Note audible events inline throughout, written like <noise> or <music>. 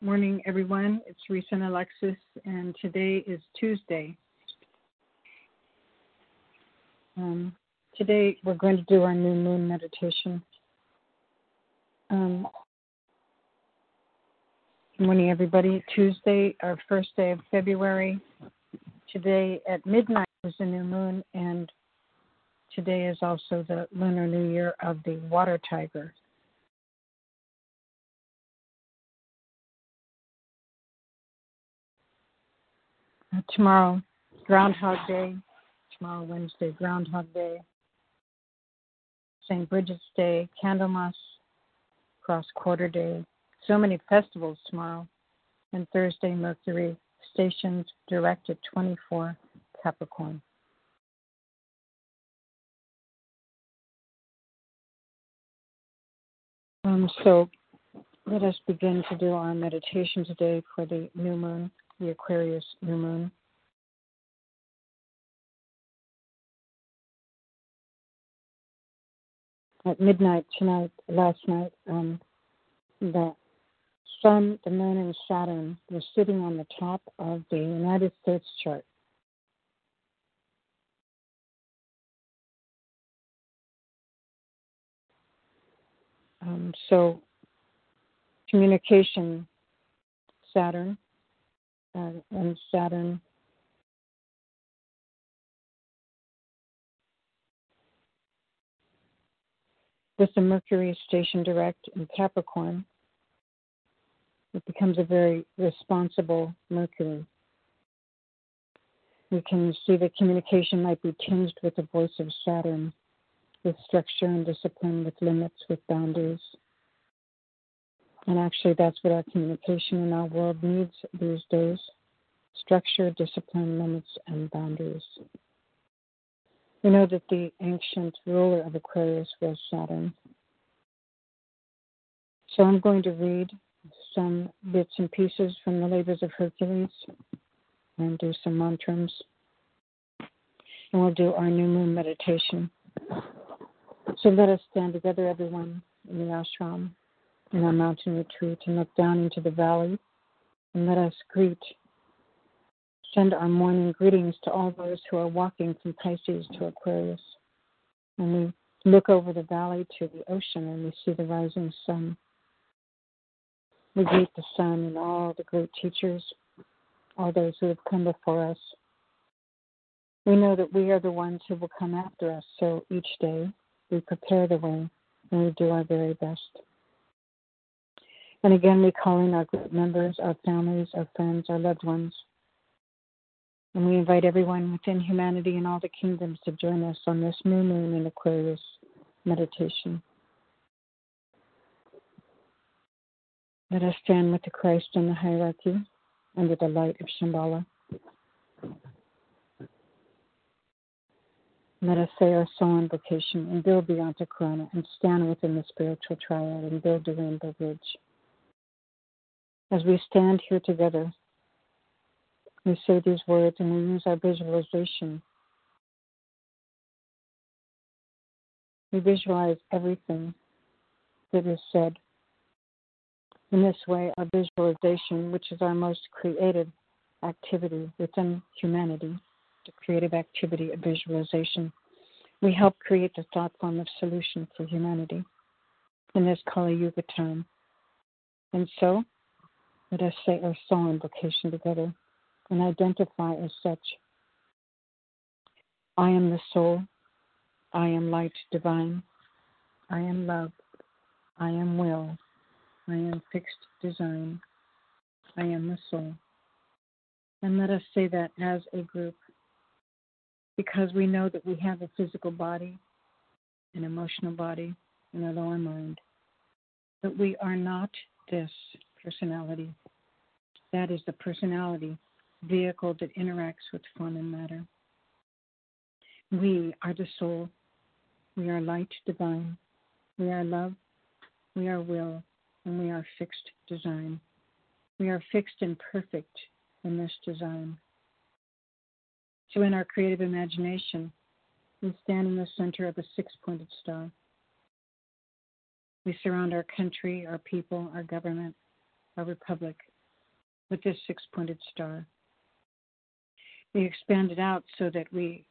Morning, everyone. It's Risa and Alexis, and today is Tuesday. Um, today we're going to do our new moon meditation. Um, good morning, everybody. Tuesday, our first day of February. Today at midnight is the new moon, and today is also the lunar new year of the water tiger. Tomorrow, Groundhog Day. Tomorrow, Wednesday, Groundhog Day. St. Bridget's Day, Candlemas, Cross Quarter Day. So many festivals tomorrow. And Thursday, Mercury stationed direct at 24 Capricorn. Um, so let us begin to do our meditation today for the new moon the Aquarius new moon. At midnight tonight, last night, um, the Sun, the Moon, and Saturn were sitting on the top of the United States chart. Um, so, communication, Saturn, and Saturn. With the Mercury station direct in Capricorn, it becomes a very responsible Mercury. We can see that communication might be tinged with the voice of Saturn, with structure and discipline, with limits, with boundaries. And actually, that's what our communication in our world needs these days structure, discipline, limits, and boundaries. We know that the ancient ruler of Aquarius was Saturn. So I'm going to read some bits and pieces from the Labors of Hercules and do some mantras. And we'll do our new moon meditation. So let us stand together, everyone, in the ashram in our mountain retreat and look down into the valley and let us greet, send our morning greetings to all those who are walking from Pisces to Aquarius. And we look over the valley to the ocean and we see the rising sun. We greet the sun and all the great teachers, all those who have come before us. We know that we are the ones who will come after us, so each day we prepare the way and we do our very best. And again, we call in our group members, our families, our friends, our loved ones. And we invite everyone within humanity and all the kingdoms to join us on this new moon in Aquarius meditation. Let us stand with the Christ in the hierarchy under the light of Shambhala. Let us say our soul invocation and build beyond the Antakarana and stand within the spiritual triad and build the rainbow bridge. As we stand here together, we say these words and we use our visualization. We visualize everything that is said. In this way, our visualization, which is our most creative activity within humanity, the creative activity of visualization, we help create the thought form of solution for humanity in this Kali Yuga time. And so, let us say our soul invocation together and identify as such. I am the soul. I am light divine. I am love. I am will. I am fixed design. I am the soul. And let us say that as a group because we know that we have a physical body, an emotional body, and a lower mind. But we are not this personality. That is the personality vehicle that interacts with form and matter. We are the soul. We are light divine. We are love. We are will. And we are fixed design. We are fixed and perfect in this design. So, in our creative imagination, we stand in the center of a six pointed star. We surround our country, our people, our government, our republic with this six pointed star. We expand it out so that we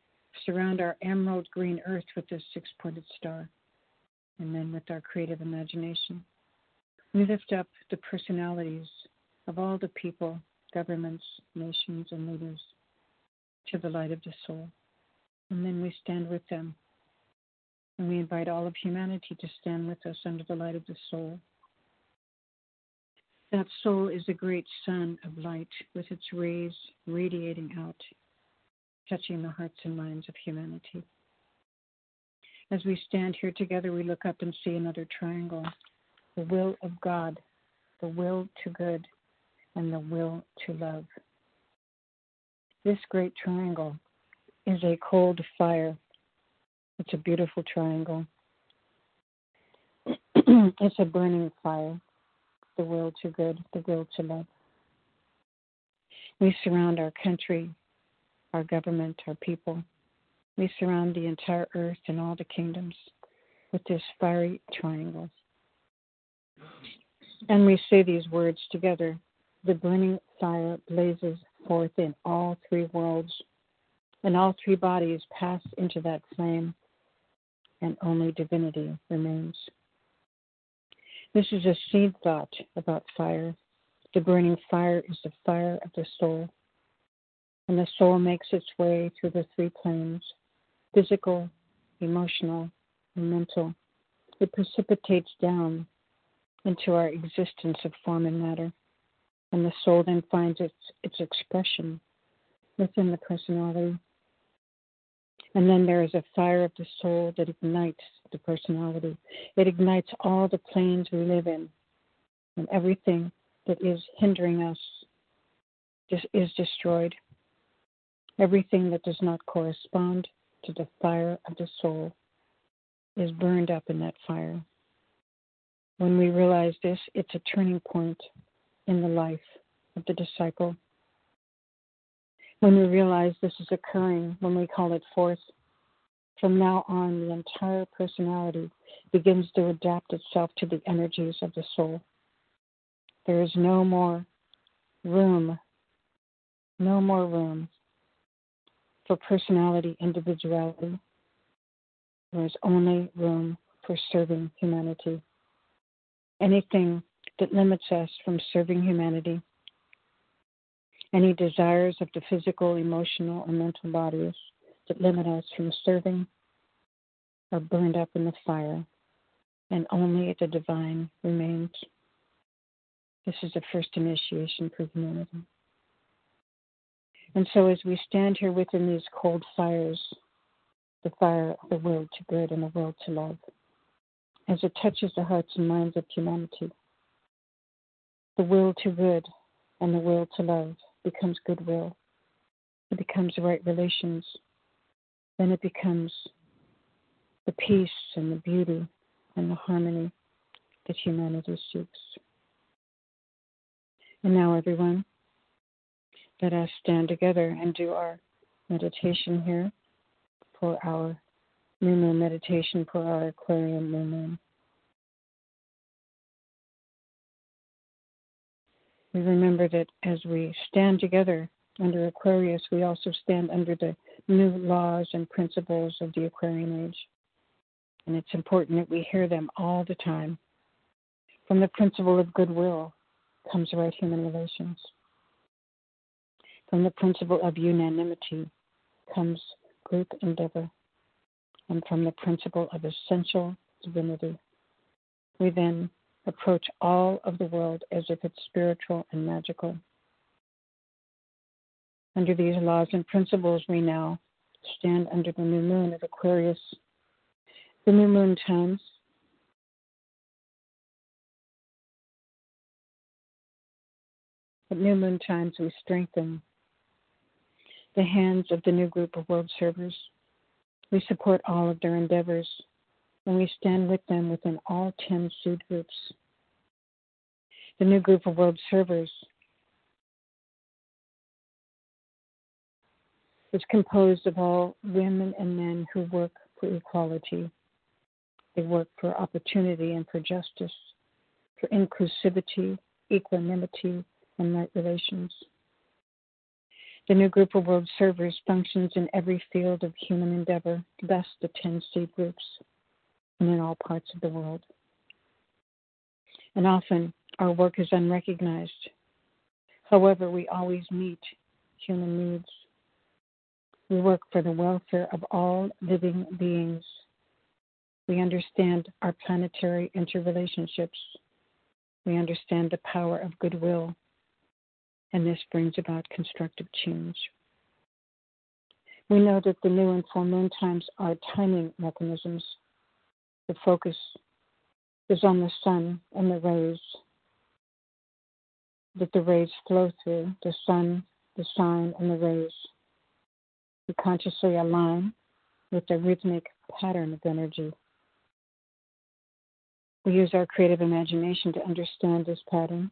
surround our emerald green earth with this six pointed star, and then with our creative imagination. We lift up the personalities of all the people, governments, nations, and leaders to the light of the soul. And then we stand with them. And we invite all of humanity to stand with us under the light of the soul. That soul is a great sun of light with its rays radiating out, touching the hearts and minds of humanity. As we stand here together, we look up and see another triangle the will of God, the will to good, and the will to love. This great triangle is a cold fire. It's a beautiful triangle. <clears throat> it's a burning fire. The will to good, the will to love. We surround our country, our government, our people. We surround the entire earth and all the kingdoms with this fiery triangle. And we say these words together the burning fire blazes forth in all three worlds, and all three bodies pass into that flame, and only divinity remains. This is a seed thought about fire. The burning fire is the fire of the soul, and the soul makes its way through the three planes physical, emotional, and mental. It precipitates down into our existence of form and matter and the soul then finds its its expression within the personality. And then there is a fire of the soul that ignites the personality. It ignites all the planes we live in, and everything that is hindering us is destroyed. Everything that does not correspond to the fire of the soul is burned up in that fire. When we realize this, it's a turning point in the life of the disciple. When we realize this is occurring, when we call it forth, from now on, the entire personality begins to adapt itself to the energies of the soul. There is no more room, no more room for personality individuality. There is only room for serving humanity. Anything that limits us from serving humanity. Any desires of the physical, emotional, or mental bodies that limit us from serving are burned up in the fire, and only the divine remains. This is the first initiation for humanity. And so, as we stand here within these cold fires, the fire of the will to good and the will to love, as it touches the hearts and minds of humanity, the will to good and the will to love becomes goodwill. It becomes right relations. Then it becomes the peace and the beauty and the harmony that humanity seeks. And now, everyone, let us stand together and do our meditation here for our new moon meditation for our Aquarian new moon. We remember that as we stand together under Aquarius, we also stand under the new laws and principles of the Aquarian age. And it's important that we hear them all the time. From the principle of goodwill comes right human relations. From the principle of unanimity comes group endeavor. And from the principle of essential divinity, we then approach all of the world as if it's spiritual and magical. Under these laws and principles, we now stand under the new moon of Aquarius. The new moon times At new moon times, we strengthen the hands of the new group of world servers. We support all of their endeavors and we stand with them within all 10 seed groups. The new group of world servers is composed of all women and men who work for equality. They work for opportunity and for justice, for inclusivity equanimity, and right relations. The new group of world servers functions in every field of human endeavor, thus the 10 seed groups, and in all parts of the world. And often our work is unrecognized. However, we always meet human needs. We work for the welfare of all living beings. We understand our planetary interrelationships. We understand the power of goodwill and this brings about constructive change. We know that the new and full moon times are timing mechanisms. The focus is on the sun and the rays that the rays flow through the sun, the sign, and the rays. We consciously align with the rhythmic pattern of energy. We use our creative imagination to understand this pattern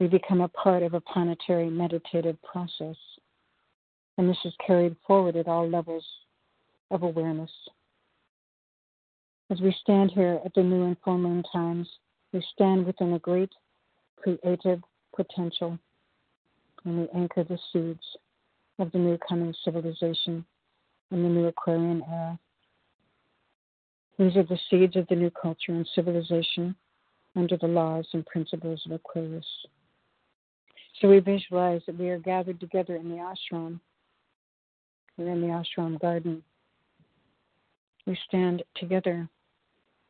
we become a part of a planetary meditative process. And this is carried forward at all levels of awareness. As we stand here at the new and full moon times, we stand within a great creative potential and we anchor the seeds of the new coming civilization in the new Aquarian era. These are the seeds of the new culture and civilization under the laws and principles of Aquarius. So we visualize that we are gathered together in the ashram. We're in the ashram garden. We stand together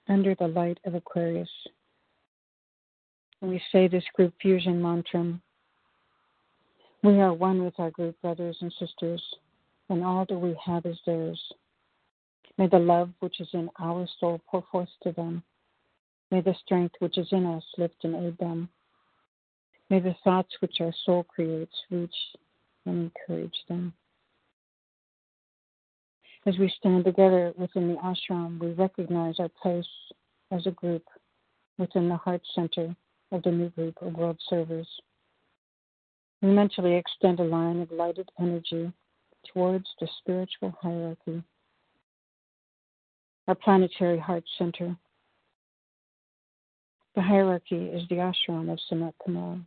under the light of Aquarius. We say this group fusion mantra. We are one with our group brothers and sisters, and all that we have is theirs. May the love which is in our soul pour forth to them. May the strength which is in us lift and aid them. May the thoughts which our soul creates reach and encourage them. As we stand together within the ashram, we recognize our place as a group within the heart center of the new group of world servers. We mentally extend a line of lighted energy towards the spiritual hierarchy. Our planetary heart center. The hierarchy is the ashram of Sanat Kumara.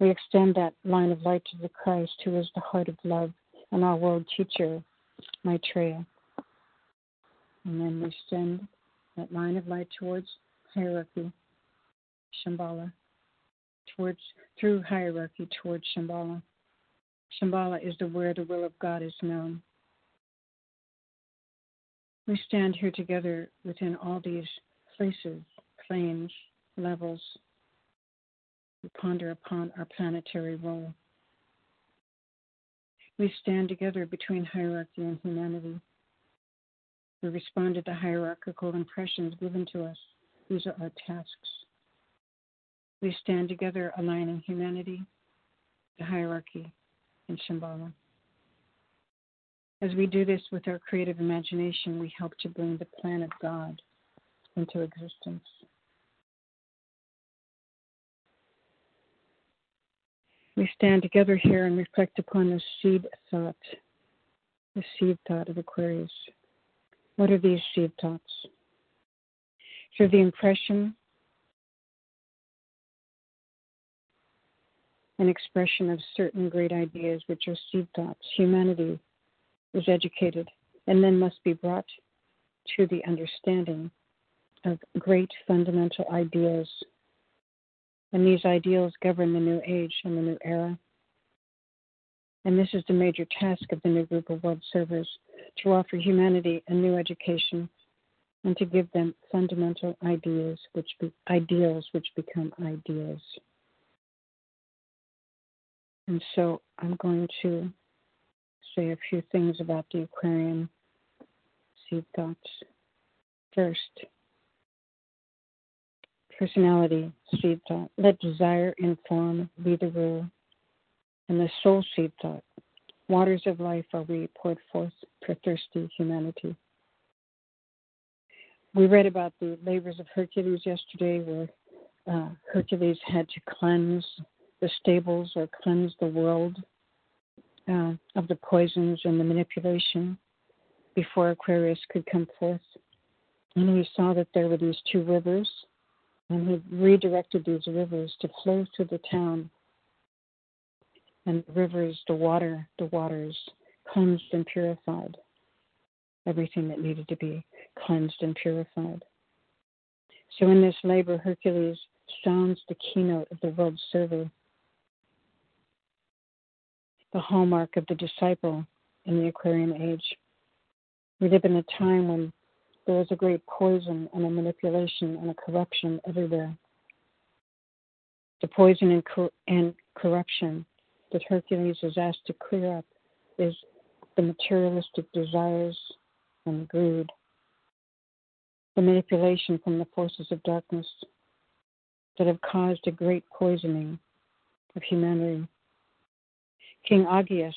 We extend that line of light to the Christ who is the heart of love and our world teacher, Maitreya. And then we send that line of light towards hierarchy, Shambhala, towards through hierarchy towards Shambhala. Shambhala is the where the will of God is known. We stand here together within all these places, planes, levels, we ponder upon our planetary role. We stand together between hierarchy and humanity. We respond to the hierarchical impressions given to us. These are our tasks. We stand together aligning humanity, the hierarchy, and Shambhala. As we do this with our creative imagination, we help to bring the plan of God into existence. We stand together here and reflect upon the seed thought, the seed thought of Aquarius. What are these seed thoughts? Through the impression and expression of certain great ideas, which are seed thoughts, humanity is educated and then must be brought to the understanding of great fundamental ideas and these ideals govern the new age and the new era. And this is the major task of the new group of world servers to offer humanity a new education and to give them fundamental ideas which be, ideals which become ideas. And so I'm going to say a few things about the Aquarian seed thoughts. First, personality seed thought. Let desire inform, be the rule. And the soul seed thought. Waters of life are we poured forth for thirsty humanity. We read about the labors of Hercules yesterday, where uh, Hercules had to cleanse the stables or cleanse the world uh, of the poisons and the manipulation before Aquarius could come forth. And we saw that there were these two rivers And he redirected these rivers to flow through the town. And the rivers, the water, the waters cleansed and purified everything that needed to be cleansed and purified. So in this labor, Hercules sounds the keynote of the world server, the hallmark of the disciple in the Aquarian age. We live in a time when there is a great poison and a manipulation and a corruption everywhere. The poison and, cor- and corruption that Hercules is asked to clear up is the materialistic desires and greed, the manipulation from the forces of darkness that have caused a great poisoning of humanity. King Augeas,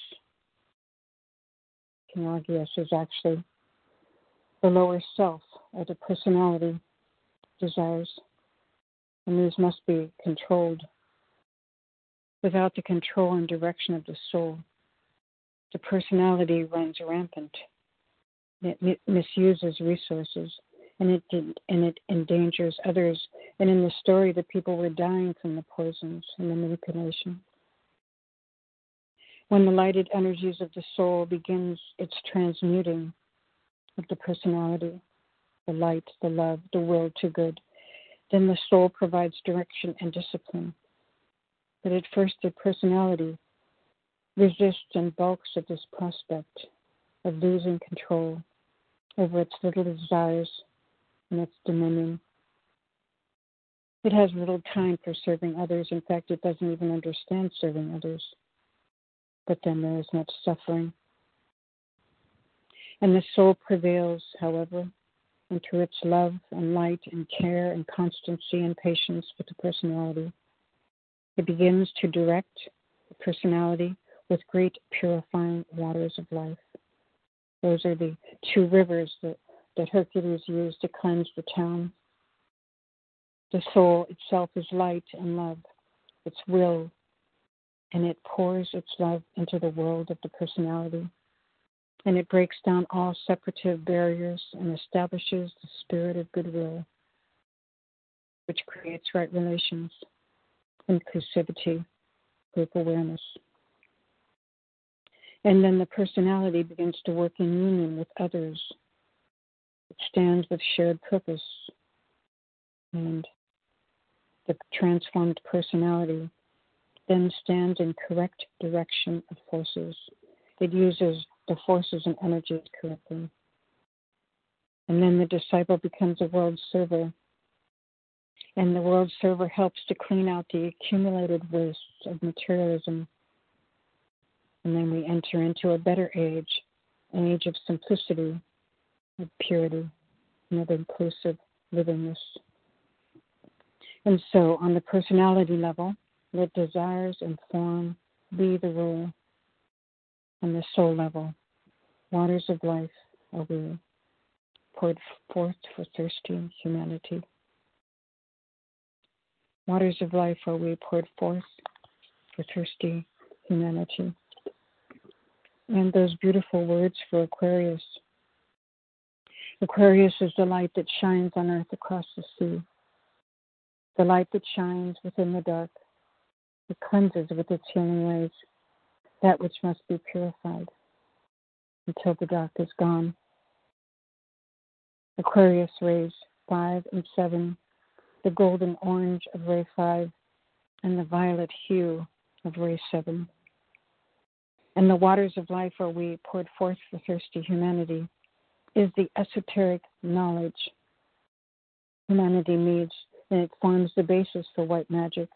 King Augeas is actually the lower self or the personality desires, and these must be controlled. Without the control and direction of the soul, the personality runs rampant. It misuses resources and it and it endangers others. And in the story, the people were dying from the poisons and the manipulation. When the lighted energies of the soul begins its transmuting of the personality, the light, the love, the will to good, then the soul provides direction and discipline. But at first, the personality resists and balks at this prospect of losing control over its little desires and its dominion. It has little time for serving others. In fact, it doesn't even understand serving others. But then there is much suffering. And the soul prevails, however, through its love and light and care and constancy and patience with the personality, it begins to direct the personality with great purifying waters of life. Those are the two rivers that, that Hercules used to cleanse the town. The soul itself is light and love, its will, and it pours its love into the world of the personality. And it breaks down all separative barriers and establishes the spirit of goodwill, which creates right relations, inclusivity, group awareness. And then the personality begins to work in union with others. It stands with shared purpose. And the transformed personality then stands in correct direction of forces. It uses the forces and energies correctly. And then the disciple becomes a world server. And the world server helps to clean out the accumulated wastes of materialism and then we enter into a better age, an age of simplicity, of purity, and of inclusive livingness. And so, on the personality level, let desires and form be the rule. On the soul level, waters of life are we poured forth for thirsty humanity. Waters of life are we poured forth for thirsty humanity and those beautiful words for Aquarius. Aquarius is the light that shines on earth across the sea, the light that shines within the dark. It cleanses with its healing rays that which must be purified until the dark is gone. Aquarius rays 5 and 7, the golden orange of ray 5, and the violet hue of ray 7 and the waters of life are we poured forth for thirsty humanity, is the esoteric knowledge humanity needs, and it forms the basis for white magic,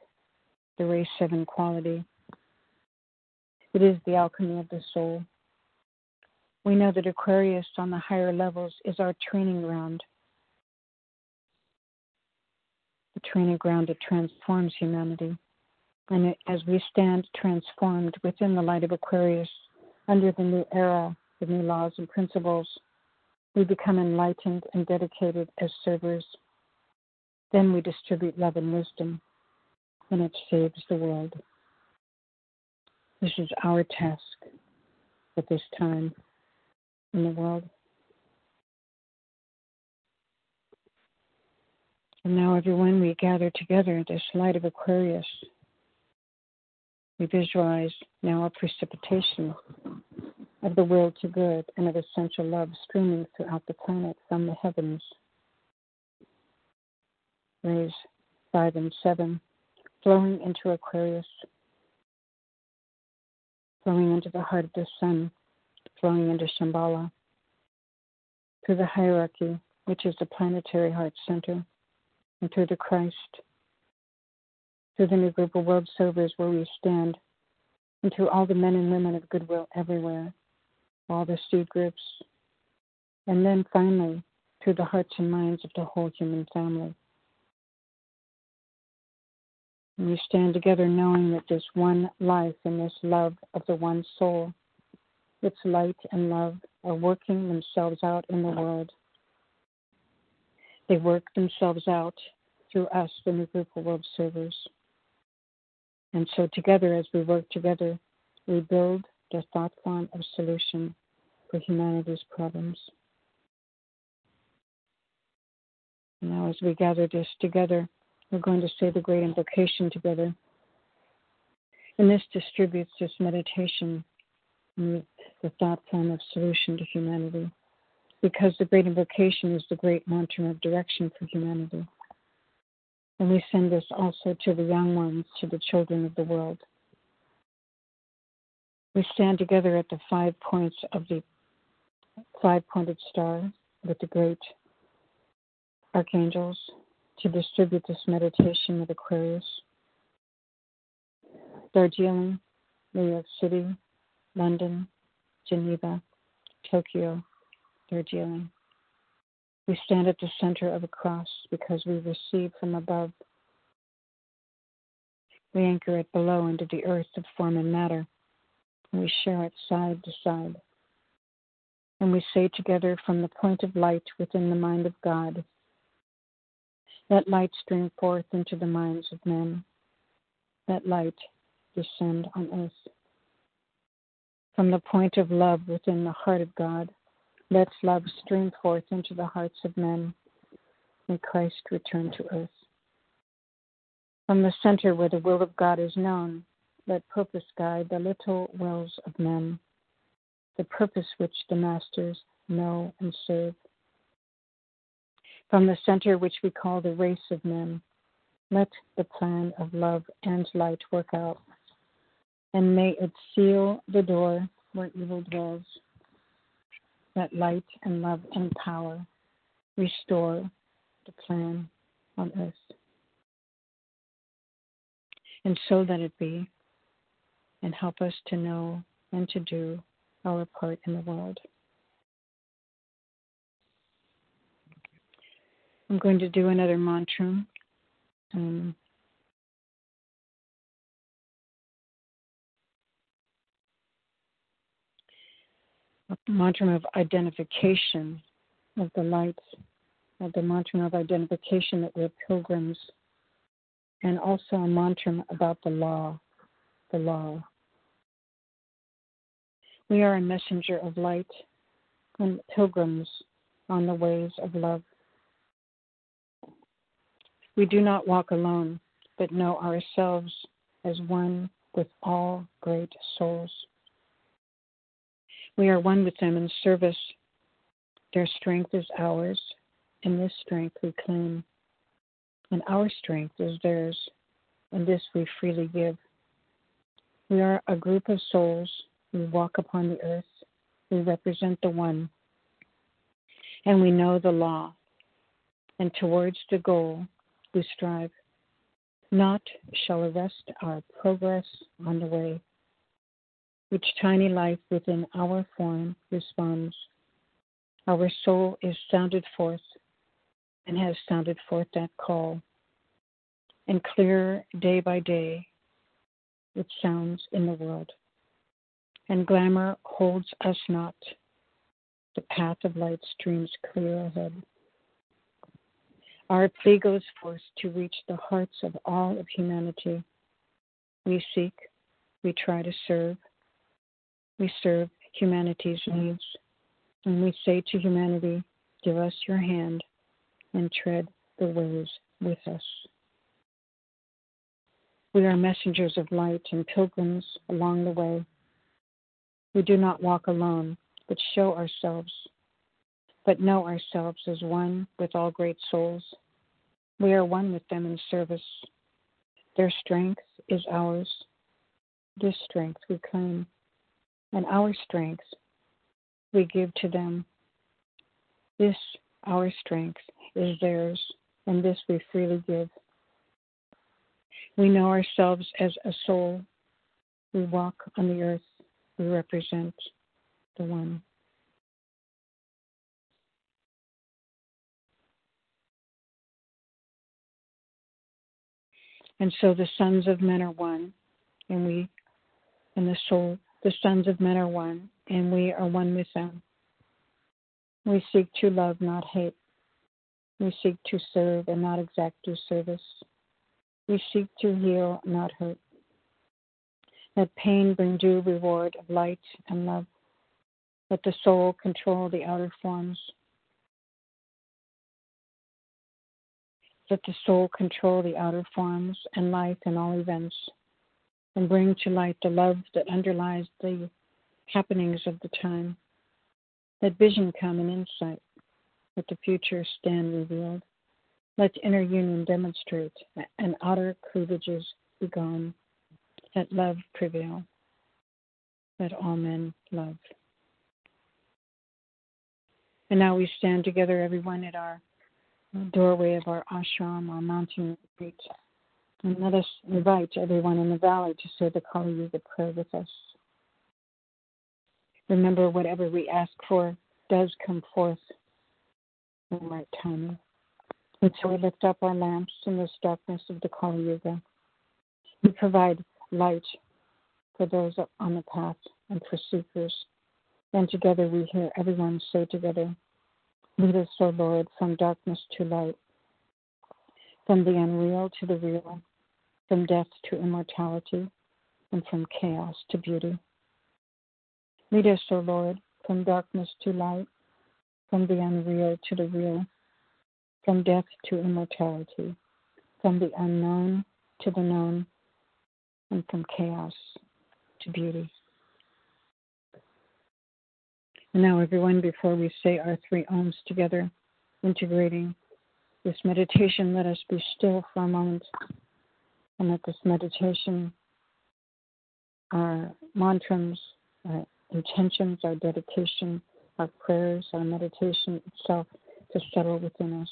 the race seven quality. It is the alchemy of the soul. We know that Aquarius on the higher levels is our training ground, the training ground that transforms humanity. And as we stand transformed within the light of Aquarius, under the new era, the new laws and principles, we become enlightened and dedicated as servers. Then we distribute love and wisdom, and it saves the world. This is our task at this time in the world. And now, everyone, we gather together at this light of Aquarius. We visualize now a precipitation of the will to good and of essential love streaming throughout the planet from the heavens. Rays 5 and 7 flowing into Aquarius, flowing into the heart of the sun, flowing into Shambhala, through the hierarchy, which is the planetary heart center, and through the Christ, through the new group of world servers where we stand, and through all the men and women of goodwill everywhere, all the seed groups, and then finally through the hearts and minds of the whole human family. We stand together knowing that this one life and this love of the one soul, its light and love, are working themselves out in the world. They work themselves out through us, the new group of world servers. And so, together, as we work together, we build the thought form of solution for humanity's problems. Now, as we gather this together, we're going to say the great invocation together. And this distributes this meditation the thought form of solution to humanity. Because the great invocation is the great mantra of direction for humanity. And we send this also to the young ones, to the children of the world. We stand together at the five points of the five pointed star with the great archangels to distribute this meditation with Aquarius. Darjeeling, New York City, London, Geneva, Tokyo, Darjeeling. We stand at the center of a cross because we receive from above. We anchor it below into the earth of form and matter. And we share it side to side. And we say together from the point of light within the mind of God, let light stream forth into the minds of men. Let light descend on earth. From the point of love within the heart of God, let love stream forth into the hearts of men. May Christ return to earth. From the center where the will of God is known, let purpose guide the little wills of men, the purpose which the masters know and serve. From the center which we call the race of men, let the plan of love and light work out, and may it seal the door where evil dwells. Let light and love and power restore the plan on earth. And so let it be, and help us to know and to do our part in the world. I'm going to do another mantra. Um, a mantra of identification of the lights, of the mantra of identification that we're pilgrims, and also a mantra about the law, the law. We are a messenger of light and pilgrims on the ways of love. We do not walk alone, but know ourselves as one with all great souls. We are one with them in service. Their strength is ours, and this strength we claim. And our strength is theirs, and this we freely give. We are a group of souls. We walk upon the earth. We represent the one. And we know the law. And towards the goal, we strive. Naught shall arrest our progress on the way. Which tiny life within our form responds. Our soul is sounded forth and has sounded forth that call. And clearer day by day it sounds in the world. And glamour holds us not. The path of light streams clear ahead. Our plea goes forth to reach the hearts of all of humanity. We seek, we try to serve, we serve humanity's needs, and we say to humanity, Give us your hand and tread the ways with us. We are messengers of light and pilgrims along the way. We do not walk alone, but show ourselves, but know ourselves as one with all great souls. We are one with them in service. Their strength is ours. This strength we claim, and our strength we give to them. This, our strength, is theirs, and this we freely give. We know ourselves as a soul. We walk on the earth. We represent the One. And so the sons of men are one, and we, and the soul, the sons of men are one, and we are one with them. We seek to love, not hate. We seek to serve and not exact due service. We seek to heal, not hurt. Let pain bring due reward of light and love. Let the soul control the outer forms. Let the soul control the outer forms and life in all events, and bring to light the love that underlies the happenings of the time. Let vision come and insight. Let the future stand revealed. Let inner union demonstrate and outer cleavages be gone. Let love prevail. Let all men love. And now we stand together, everyone, at our doorway of our ashram, our mountain retreat. And let us invite everyone in the valley to say the Kali Yuga prayer with us. Remember, whatever we ask for does come forth in the right timing. And so we lift up our lamps in this darkness of the Kali Yuga. We provide light for those on the path and for seekers. And together we hear everyone say together, Lead us, O Lord, from darkness to light, from the unreal to the real, from death to immortality, and from chaos to beauty. Lead us, O Lord, from darkness to light, from the unreal to the real, from death to immortality, from the unknown to the known, and from chaos to beauty. And now, everyone, before we say our three Oms together, integrating this meditation, let us be still for a moment and let this meditation, our mantras, our intentions, our dedication, our prayers, our meditation itself to settle within us.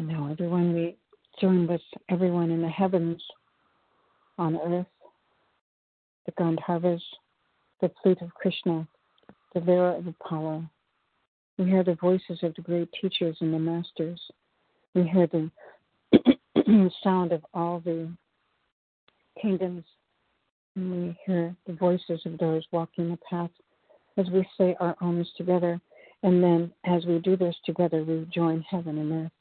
And now, everyone, we join with everyone in the heavens, on earth, the Gandharvas, the flute of Krishna, the bearer of Apollo. We hear the voices of the great teachers and the masters. We hear the <clears throat> sound of all the kingdoms. And we hear the voices of those walking the path as we say our Oms together. And then, as we do this together, we join heaven and earth.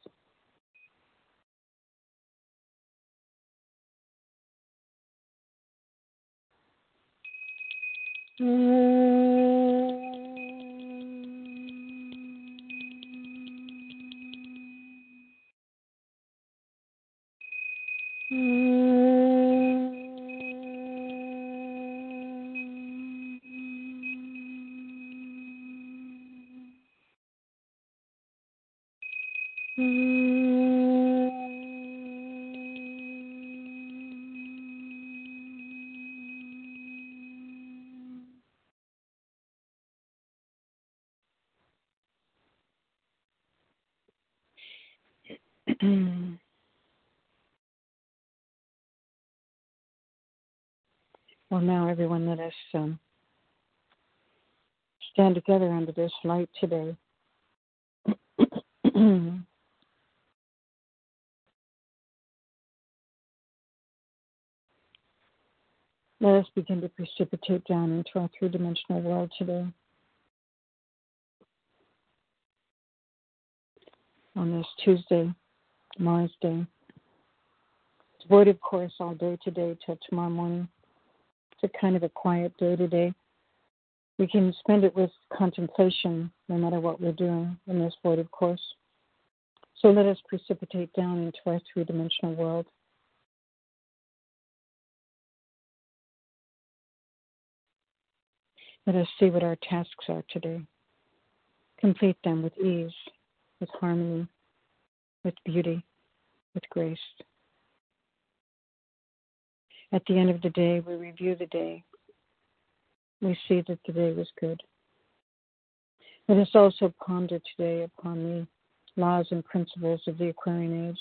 Well, now, everyone, let us um, stand together under this light today. <clears throat> Let us begin to precipitate down into our three dimensional world today. On this Tuesday, Mars Day. It's void, of course, all day today till tomorrow morning. It's a kind of a quiet day today. We can spend it with contemplation no matter what we're doing in this void, of course. So let us precipitate down into our three dimensional world. Let us see what our tasks are today. Complete them with ease, with harmony, with beauty, with grace. At the end of the day, we review the day. We see that the day was good. Let us also ponder today upon the laws and principles of the Aquarian age.